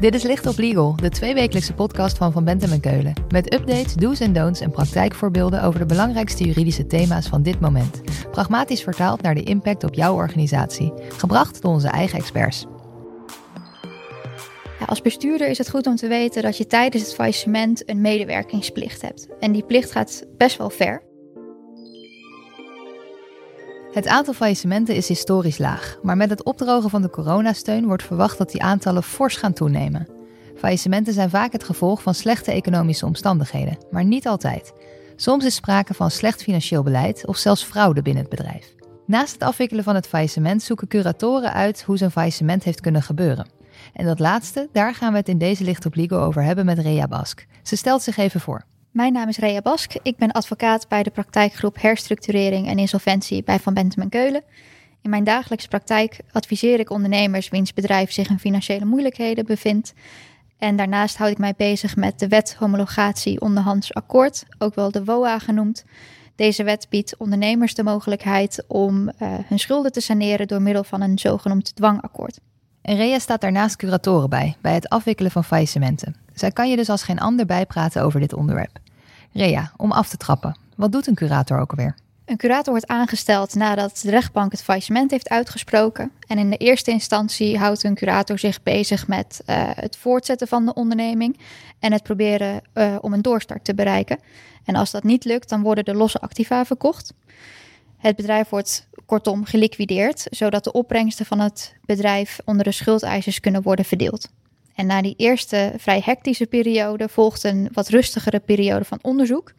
Dit is Licht op Legal, de tweewekelijkse podcast van Van Bentem en Keulen. Met updates, do's en don'ts en praktijkvoorbeelden over de belangrijkste juridische thema's van dit moment. Pragmatisch vertaald naar de impact op jouw organisatie. Gebracht door onze eigen experts. Ja, als bestuurder is het goed om te weten dat je tijdens het faillissement een medewerkingsplicht hebt. En die plicht gaat best wel ver. Het aantal faillissementen is historisch laag, maar met het opdrogen van de coronasteun wordt verwacht dat die aantallen fors gaan toenemen. Faillissementen zijn vaak het gevolg van slechte economische omstandigheden, maar niet altijd. Soms is sprake van slecht financieel beleid of zelfs fraude binnen het bedrijf. Naast het afwikkelen van het faillissement zoeken curatoren uit hoe zo'n faillissement heeft kunnen gebeuren. En dat laatste, daar gaan we het in deze Licht over hebben met Rea Bask. Ze stelt zich even voor. Mijn naam is Rea Bask. Ik ben advocaat bij de praktijkgroep Herstructurering en Insolventie bij Van Bentem en Keulen. In mijn dagelijkse praktijk adviseer ik ondernemers wiens bedrijf zich in financiële moeilijkheden bevindt. En daarnaast houd ik mij bezig met de wet homologatie onderhands akkoord, ook wel de WOA genoemd. Deze wet biedt ondernemers de mogelijkheid om uh, hun schulden te saneren door middel van een zogenoemd dwangakkoord. En Rea staat daarnaast curatoren bij, bij het afwikkelen van faillissementen. Zij kan je dus als geen ander bijpraten over dit onderwerp. Rea, om af te trappen, wat doet een curator ook alweer? Een curator wordt aangesteld nadat de rechtbank het faillissement heeft uitgesproken. En in de eerste instantie houdt een curator zich bezig met uh, het voortzetten van de onderneming en het proberen uh, om een doorstart te bereiken. En als dat niet lukt, dan worden de losse activa verkocht. Het bedrijf wordt kortom geliquideerd, zodat de opbrengsten van het bedrijf onder de schuldeisers kunnen worden verdeeld. En na die eerste vrij hectische periode volgt een wat rustigere periode van onderzoek.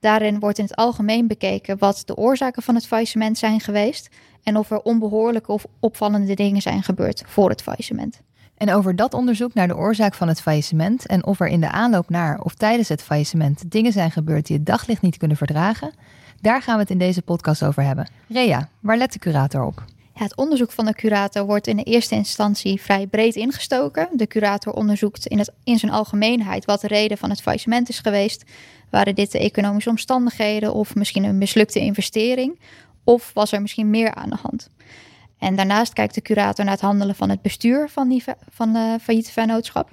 Daarin wordt in het algemeen bekeken wat de oorzaken van het faillissement zijn geweest en of er onbehoorlijke of opvallende dingen zijn gebeurd voor het faillissement. En over dat onderzoek naar de oorzaak van het faillissement en of er in de aanloop naar of tijdens het faillissement dingen zijn gebeurd die het daglicht niet kunnen verdragen, daar gaan we het in deze podcast over hebben. Rea, waar let de curator op? Het onderzoek van de curator wordt in de eerste instantie vrij breed ingestoken. De curator onderzoekt in, het, in zijn algemeenheid wat de reden van het faillissement is geweest. Waren dit de economische omstandigheden of misschien een mislukte investering? Of was er misschien meer aan de hand? En daarnaast kijkt de curator naar het handelen van het bestuur van, die, van de failliete vennootschap.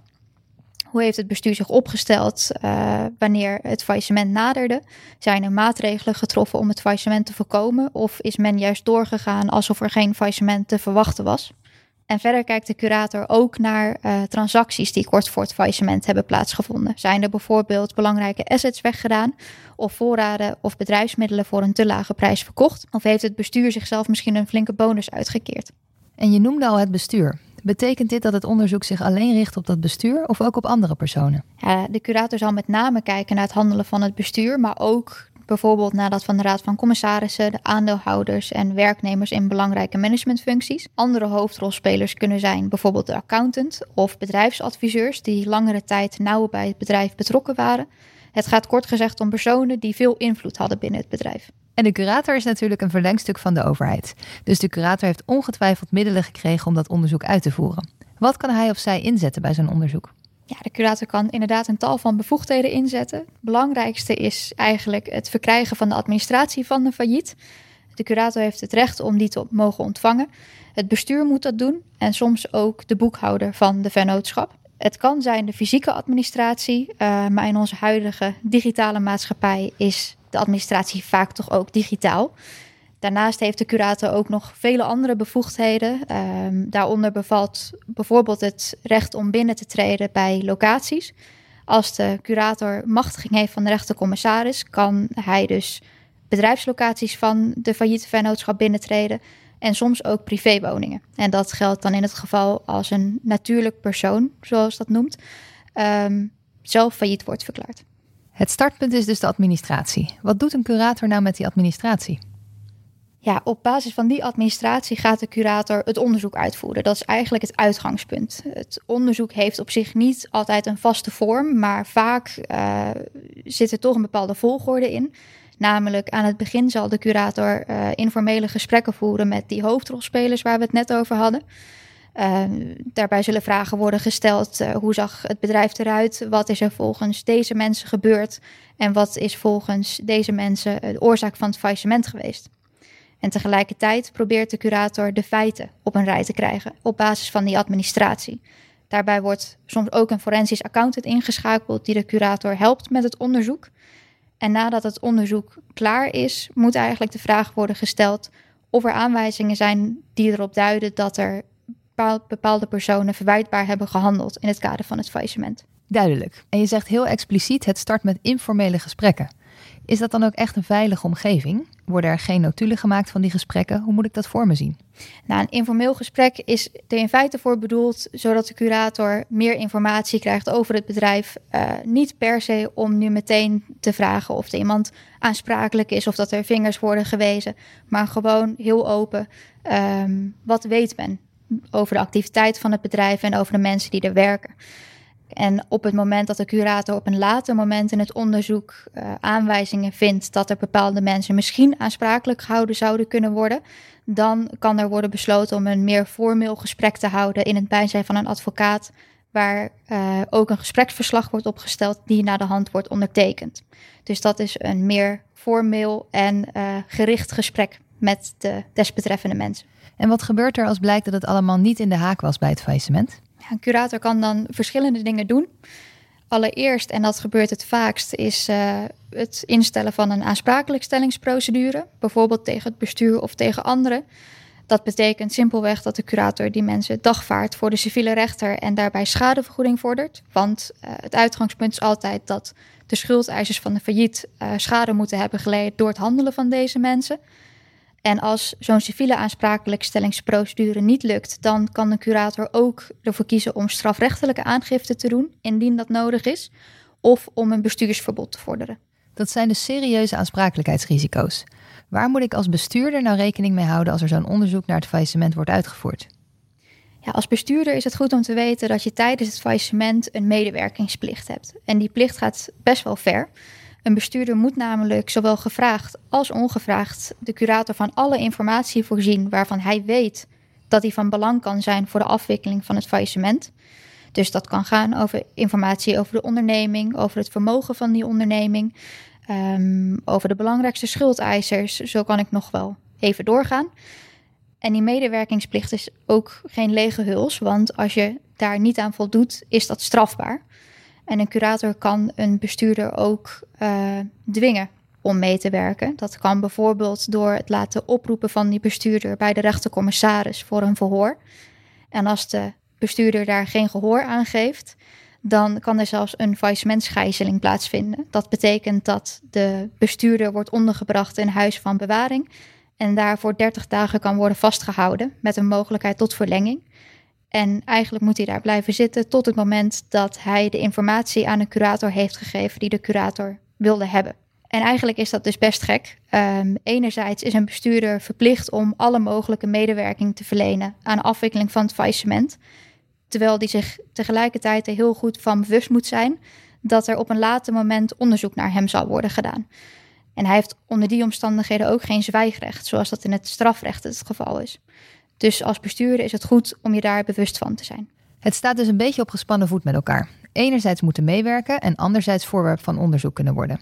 Hoe heeft het bestuur zich opgesteld uh, wanneer het faillissement naderde? Zijn er maatregelen getroffen om het faillissement te voorkomen? Of is men juist doorgegaan alsof er geen faillissement te verwachten was? En verder kijkt de curator ook naar uh, transacties die kort voor het faillissement hebben plaatsgevonden. Zijn er bijvoorbeeld belangrijke assets weggedaan, of voorraden of bedrijfsmiddelen voor een te lage prijs verkocht? Of heeft het bestuur zichzelf misschien een flinke bonus uitgekeerd? En je noemde al het bestuur. Betekent dit dat het onderzoek zich alleen richt op dat bestuur of ook op andere personen? De curator zal met name kijken naar het handelen van het bestuur, maar ook bijvoorbeeld naar dat van de Raad van Commissarissen, de aandeelhouders en werknemers in belangrijke managementfuncties. Andere hoofdrolspelers kunnen zijn bijvoorbeeld de accountant of bedrijfsadviseurs die langere tijd nauw bij het bedrijf betrokken waren. Het gaat kort gezegd om personen die veel invloed hadden binnen het bedrijf. En de curator is natuurlijk een verlengstuk van de overheid. Dus de curator heeft ongetwijfeld middelen gekregen om dat onderzoek uit te voeren. Wat kan hij of zij inzetten bij zo'n onderzoek? Ja, de curator kan inderdaad een tal van bevoegdheden inzetten. Het belangrijkste is eigenlijk het verkrijgen van de administratie van de failliet. De curator heeft het recht om die te mogen ontvangen. Het bestuur moet dat doen en soms ook de boekhouder van de vennootschap. Het kan zijn de fysieke administratie, uh, maar in onze huidige digitale maatschappij is de administratie vaak toch ook digitaal. Daarnaast heeft de curator ook nog vele andere bevoegdheden. Um, daaronder bevalt bijvoorbeeld het recht om binnen te treden bij locaties. Als de curator machtiging heeft van de rechtercommissaris, kan hij dus bedrijfslocaties van de failliete vennootschap binnentreden en soms ook privéwoningen. En dat geldt dan in het geval als een natuurlijk persoon, zoals dat noemt, um, zelf failliet wordt verklaard. Het startpunt is dus de administratie. Wat doet een curator nou met die administratie? Ja, op basis van die administratie gaat de curator het onderzoek uitvoeren. Dat is eigenlijk het uitgangspunt. Het onderzoek heeft op zich niet altijd een vaste vorm, maar vaak uh, zit er toch een bepaalde volgorde in. Namelijk aan het begin zal de curator uh, informele gesprekken voeren met die hoofdrolspelers waar we het net over hadden. Uh, daarbij zullen vragen worden gesteld: uh, hoe zag het bedrijf eruit? Wat is er volgens deze mensen gebeurd? En wat is volgens deze mensen de oorzaak van het faillissement geweest? En tegelijkertijd probeert de curator de feiten op een rij te krijgen op basis van die administratie. Daarbij wordt soms ook een forensisch accountant ingeschakeld die de curator helpt met het onderzoek. En nadat het onderzoek klaar is, moet eigenlijk de vraag worden gesteld of er aanwijzingen zijn die erop duiden dat er bepaalde personen verwijtbaar hebben gehandeld in het kader van het faillissement. Duidelijk. En je zegt heel expliciet: het start met informele gesprekken. Is dat dan ook echt een veilige omgeving? Worden er geen notulen gemaakt van die gesprekken? Hoe moet ik dat voor me zien? Nou, een informeel gesprek is er in feite voor bedoeld zodat de curator meer informatie krijgt over het bedrijf. Uh, niet per se om nu meteen te vragen of er iemand aansprakelijk is of dat er vingers worden gewezen, maar gewoon heel open. Um, wat weet men over de activiteit van het bedrijf en over de mensen die er werken? En op het moment dat de curator op een later moment in het onderzoek uh, aanwijzingen vindt dat er bepaalde mensen misschien aansprakelijk gehouden zouden kunnen worden, dan kan er worden besloten om een meer formeel gesprek te houden in het bijzijn van een advocaat, waar uh, ook een gespreksverslag wordt opgesteld die na de hand wordt ondertekend. Dus dat is een meer formeel en uh, gericht gesprek met de desbetreffende mensen. En wat gebeurt er als blijkt dat het allemaal niet in de haak was bij het faillissement? Een curator kan dan verschillende dingen doen. Allereerst, en dat gebeurt het vaakst, is uh, het instellen van een aansprakelijkstellingsprocedure, bijvoorbeeld tegen het bestuur of tegen anderen. Dat betekent simpelweg dat de curator die mensen dagvaart voor de civiele rechter en daarbij schadevergoeding vordert. Want uh, het uitgangspunt is altijd dat de schuldeisers van de failliet uh, schade moeten hebben geleden door het handelen van deze mensen. En als zo'n civiele aansprakelijkstellingsprocedure niet lukt, dan kan de curator ook ervoor kiezen om strafrechtelijke aangifte te doen, indien dat nodig is, of om een bestuursverbod te vorderen. Dat zijn de serieuze aansprakelijkheidsrisico's. Waar moet ik als bestuurder nou rekening mee houden als er zo'n onderzoek naar het faillissement wordt uitgevoerd? Ja, als bestuurder is het goed om te weten dat je tijdens het faillissement een medewerkingsplicht hebt. En die plicht gaat best wel ver. Een bestuurder moet namelijk zowel gevraagd als ongevraagd de curator van alle informatie voorzien waarvan hij weet dat die van belang kan zijn voor de afwikkeling van het faillissement. Dus dat kan gaan over informatie over de onderneming, over het vermogen van die onderneming, um, over de belangrijkste schuldeisers. Zo kan ik nog wel even doorgaan. En die medewerkingsplicht is ook geen lege huls, want als je daar niet aan voldoet, is dat strafbaar. En een curator kan een bestuurder ook uh, dwingen om mee te werken. Dat kan bijvoorbeeld door het laten oproepen van die bestuurder bij de rechtercommissaris voor een verhoor. En als de bestuurder daar geen gehoor aan geeft, dan kan er zelfs een faillissementsgijzeling plaatsvinden. Dat betekent dat de bestuurder wordt ondergebracht in huis van bewaring en daar voor 30 dagen kan worden vastgehouden met een mogelijkheid tot verlenging. En eigenlijk moet hij daar blijven zitten tot het moment dat hij de informatie aan de curator heeft gegeven die de curator wilde hebben. En eigenlijk is dat dus best gek. Um, enerzijds is een bestuurder verplicht om alle mogelijke medewerking te verlenen aan afwikkeling van het faillissement. Terwijl die zich tegelijkertijd er heel goed van bewust moet zijn dat er op een later moment onderzoek naar hem zal worden gedaan. En hij heeft onder die omstandigheden ook geen zwijgrecht, zoals dat in het strafrecht het geval is. Dus als bestuurder is het goed om je daar bewust van te zijn. Het staat dus een beetje op gespannen voet met elkaar. Enerzijds moeten meewerken en anderzijds voorwerp van onderzoek kunnen worden.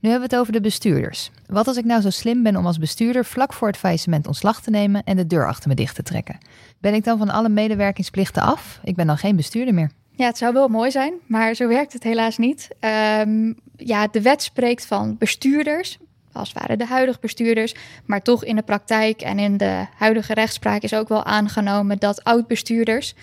Nu hebben we het over de bestuurders. Wat als ik nou zo slim ben om als bestuurder vlak voor het faillissement ontslag te nemen en de deur achter me dicht te trekken? Ben ik dan van alle medewerkingsplichten af? Ik ben dan geen bestuurder meer. Ja, het zou wel mooi zijn, maar zo werkt het helaas niet. Um, ja, de wet spreekt van bestuurders, als waren de huidige bestuurders. Maar toch in de praktijk en in de huidige rechtspraak is ook wel aangenomen dat oud-bestuurders,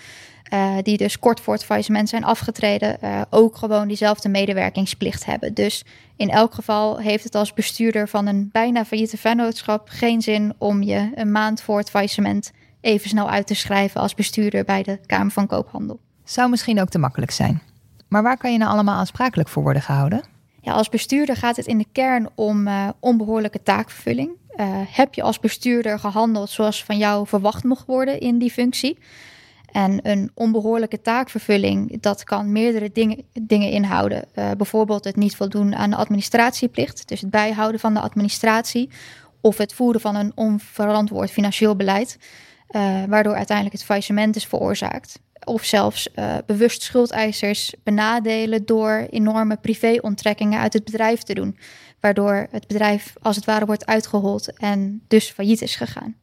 uh, die dus kort voor het faillissement zijn afgetreden, uh, ook gewoon diezelfde medewerkingsplicht hebben. Dus in elk geval heeft het als bestuurder van een bijna failliete vennootschap geen zin om je een maand voor het faillissement even snel uit te schrijven als bestuurder bij de Kamer van Koophandel. Zou misschien ook te makkelijk zijn. Maar waar kan je nou allemaal aansprakelijk voor worden gehouden? Ja, als bestuurder gaat het in de kern om uh, onbehoorlijke taakvervulling. Uh, heb je als bestuurder gehandeld zoals van jou verwacht mocht worden in die functie? En een onbehoorlijke taakvervulling, dat kan meerdere dingen, dingen inhouden. Uh, bijvoorbeeld het niet voldoen aan de administratieplicht, dus het bijhouden van de administratie, of het voeren van een onverantwoord financieel beleid, waardoor uiteindelijk het faillissement is veroorzaakt of zelfs uh, bewust schuldeisers benadelen door enorme privéonttrekkingen uit het bedrijf te doen. Waardoor het bedrijf als het ware wordt uitgehold en dus failliet is gegaan.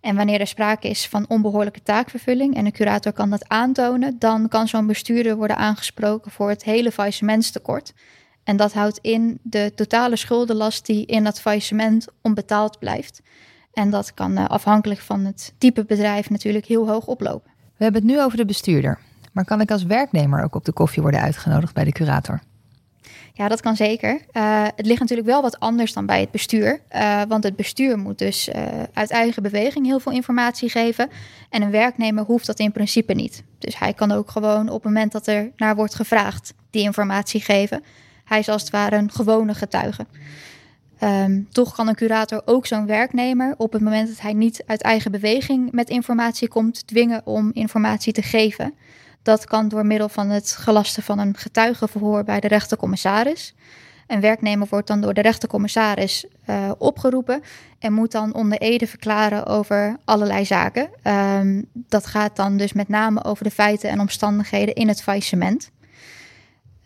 En wanneer er sprake is van onbehoorlijke taakvervulling en een curator kan dat aantonen, dan kan zo'n bestuurder worden aangesproken voor het hele faillissementstekort. En dat houdt in de totale schuldenlast die in dat faillissement onbetaald blijft. En dat kan uh, afhankelijk van het type bedrijf natuurlijk heel hoog oplopen. We hebben het nu over de bestuurder. Maar kan ik als werknemer ook op de koffie worden uitgenodigd bij de curator? Ja, dat kan zeker. Uh, het ligt natuurlijk wel wat anders dan bij het bestuur. Uh, want het bestuur moet dus uh, uit eigen beweging heel veel informatie geven. En een werknemer hoeft dat in principe niet. Dus hij kan ook gewoon op het moment dat er naar wordt gevraagd die informatie geven. Hij is als het ware een gewone getuige. Um, toch kan een curator ook zo'n werknemer op het moment dat hij niet uit eigen beweging met informatie komt, dwingen om informatie te geven. Dat kan door middel van het gelasten van een getuigenverhoor bij de rechtercommissaris. Een werknemer wordt dan door de rechtercommissaris uh, opgeroepen en moet dan onder ede verklaren over allerlei zaken. Um, dat gaat dan dus met name over de feiten en omstandigheden in het faillissement.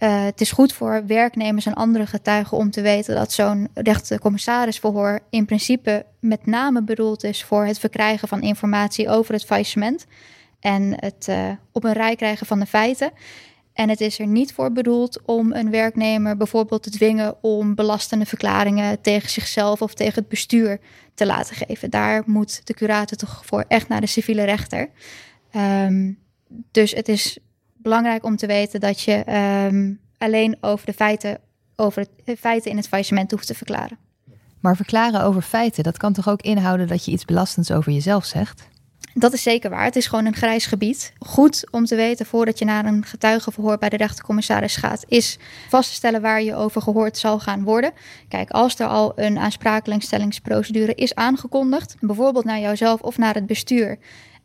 Uh, het is goed voor werknemers en andere getuigen om te weten dat zo'n rechtercommissarisverhoor in principe met name bedoeld is voor het verkrijgen van informatie over het faillissement en het uh, op een rij krijgen van de feiten. En het is er niet voor bedoeld om een werknemer bijvoorbeeld te dwingen om belastende verklaringen tegen zichzelf of tegen het bestuur te laten geven. Daar moet de curator toch voor echt naar de civiele rechter. Um, dus het is belangrijk om te weten dat je um, alleen over de feiten, over het, feiten in het faillissement hoeft te verklaren. Maar verklaren over feiten, dat kan toch ook inhouden dat je iets belastends over jezelf zegt? Dat is zeker waar. Het is gewoon een grijs gebied. Goed om te weten voordat je naar een getuigenverhoor bij de rechtercommissaris gaat, is vast te stellen waar je over gehoord zal gaan worden. Kijk, als er al een aansprakelijkstellingsprocedure is aangekondigd, bijvoorbeeld naar jouzelf of naar het bestuur,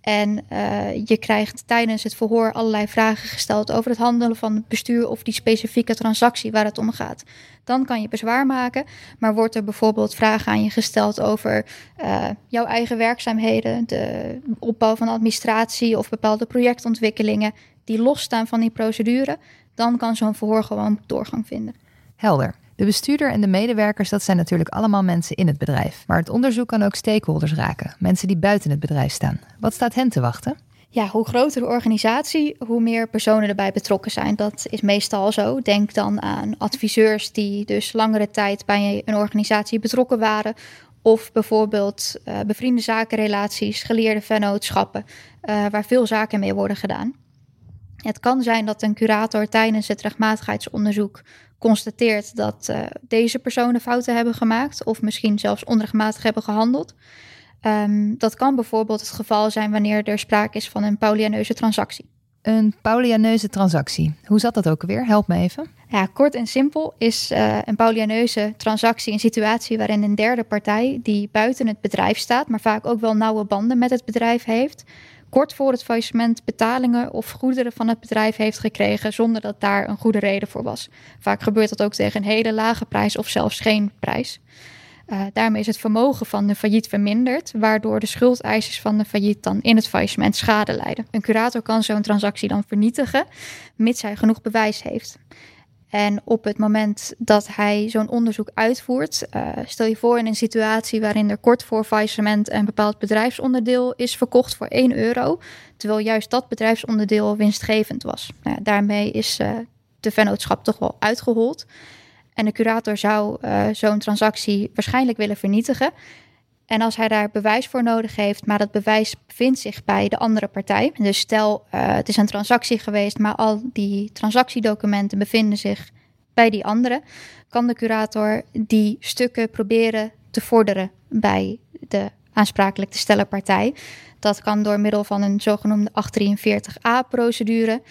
en uh, je krijgt tijdens het verhoor allerlei vragen gesteld over het handelen van het bestuur of die specifieke transactie waar het om gaat. Dan kan je bezwaar maken. Maar wordt er bijvoorbeeld vragen aan je gesteld over uh, jouw eigen werkzaamheden, de opbouw van administratie of bepaalde projectontwikkelingen die losstaan van die procedure, dan kan zo'n verhoor gewoon doorgang vinden. Helder. De bestuurder en de medewerkers, dat zijn natuurlijk allemaal mensen in het bedrijf. Maar het onderzoek kan ook stakeholders raken, mensen die buiten het bedrijf staan. Wat staat hen te wachten? Ja, hoe groter de organisatie, hoe meer personen erbij betrokken zijn. Dat is meestal zo. Denk dan aan adviseurs die dus langere tijd bij een organisatie betrokken waren. Of bijvoorbeeld uh, bevriende zakenrelaties, geleerde vennootschappen, uh, waar veel zaken mee worden gedaan. Het kan zijn dat een curator tijdens het rechtmatigheidsonderzoek constateert dat uh, deze personen fouten hebben gemaakt of misschien zelfs onrechtmatig hebben gehandeld. Um, dat kan bijvoorbeeld het geval zijn wanneer er sprake is van een Paulianeuze transactie. Een Paulianeuze transactie. Hoe zat dat ook weer? Help me even. Ja, kort en simpel is uh, een Paulianeuze transactie een situatie waarin een derde partij die buiten het bedrijf staat, maar vaak ook wel nauwe banden met het bedrijf heeft, kort voor het faillissement betalingen of goederen van het bedrijf heeft gekregen zonder dat daar een goede reden voor was. Vaak gebeurt dat ook tegen een hele lage prijs of zelfs geen prijs. Uh, daarmee is het vermogen van de failliet verminderd, waardoor de schuldeisers van de failliet dan in het faillissement schade lijden. Een curator kan zo'n transactie dan vernietigen, mits hij genoeg bewijs heeft. En op het moment dat hij zo'n onderzoek uitvoert, uh, stel je voor in een situatie waarin er kort voor faillissement een bepaald bedrijfsonderdeel is verkocht voor 1 euro, terwijl juist dat bedrijfsonderdeel winstgevend was. Nou daarmee is uh, de vennootschap toch wel uitgehold. En de curator zou uh, zo'n transactie waarschijnlijk willen vernietigen. En als hij daar bewijs voor nodig heeft, maar dat bewijs bevindt zich bij de andere partij. Dus stel, uh, het is een transactie geweest, maar al die transactiedocumenten bevinden zich bij die andere, kan de curator die stukken proberen te vorderen bij de aansprakelijk te stellen partij. Dat kan door middel van een zogenoemde 843a-procedure.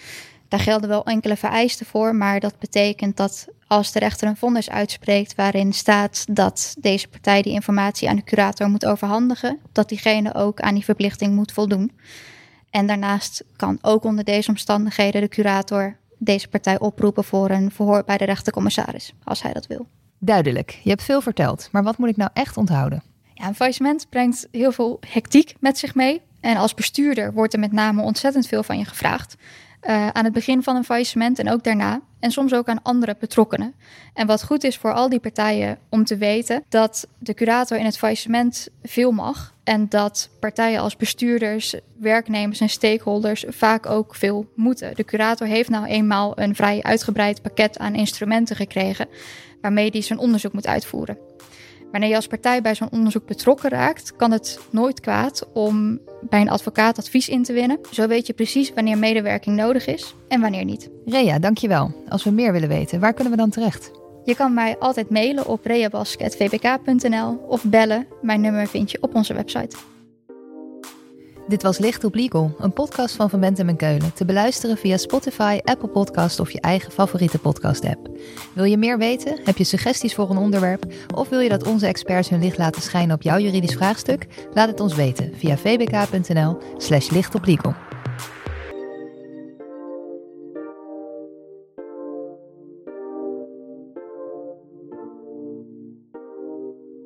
Daar gelden wel enkele vereisten voor, maar dat betekent dat als de rechter een vonnis uitspreekt waarin staat dat deze partij die informatie aan de curator moet overhandigen, dat diegene ook aan die verplichting moet voldoen. En daarnaast kan ook onder deze omstandigheden de curator deze partij oproepen voor een verhoor bij de rechtercommissaris, als hij dat wil. Duidelijk, je hebt veel verteld, maar wat moet ik nou echt onthouden? Ja, een faillissement brengt heel veel hectiek met zich mee. En als bestuurder wordt er met name ontzettend veel van je gevraagd. Uh, aan het begin van een faillissement en ook daarna. En soms ook aan andere betrokkenen. En wat goed is voor al die partijen om te weten dat de curator in het faillissement veel mag. En dat partijen als bestuurders, werknemers en stakeholders vaak ook veel moeten. De curator heeft nou eenmaal een vrij uitgebreid pakket aan instrumenten gekregen waarmee hij zijn onderzoek moet uitvoeren. Wanneer je als partij bij zo'n onderzoek betrokken raakt, kan het nooit kwaad om bij een advocaat advies in te winnen. Zo weet je precies wanneer medewerking nodig is en wanneer niet. Rea, dankjewel. Als we meer willen weten, waar kunnen we dan terecht? Je kan mij altijd mailen op reabask.vbk.nl of bellen. Mijn nummer vind je op onze website. Dit was Licht op Legal, een podcast van Van Bentem en Keulen. Te beluisteren via Spotify, Apple Podcast of je eigen favoriete podcast-app. Wil je meer weten? Heb je suggesties voor een onderwerp? Of wil je dat onze experts hun licht laten schijnen op jouw juridisch vraagstuk? Laat het ons weten via vbk.nl/slash lichtoplegal.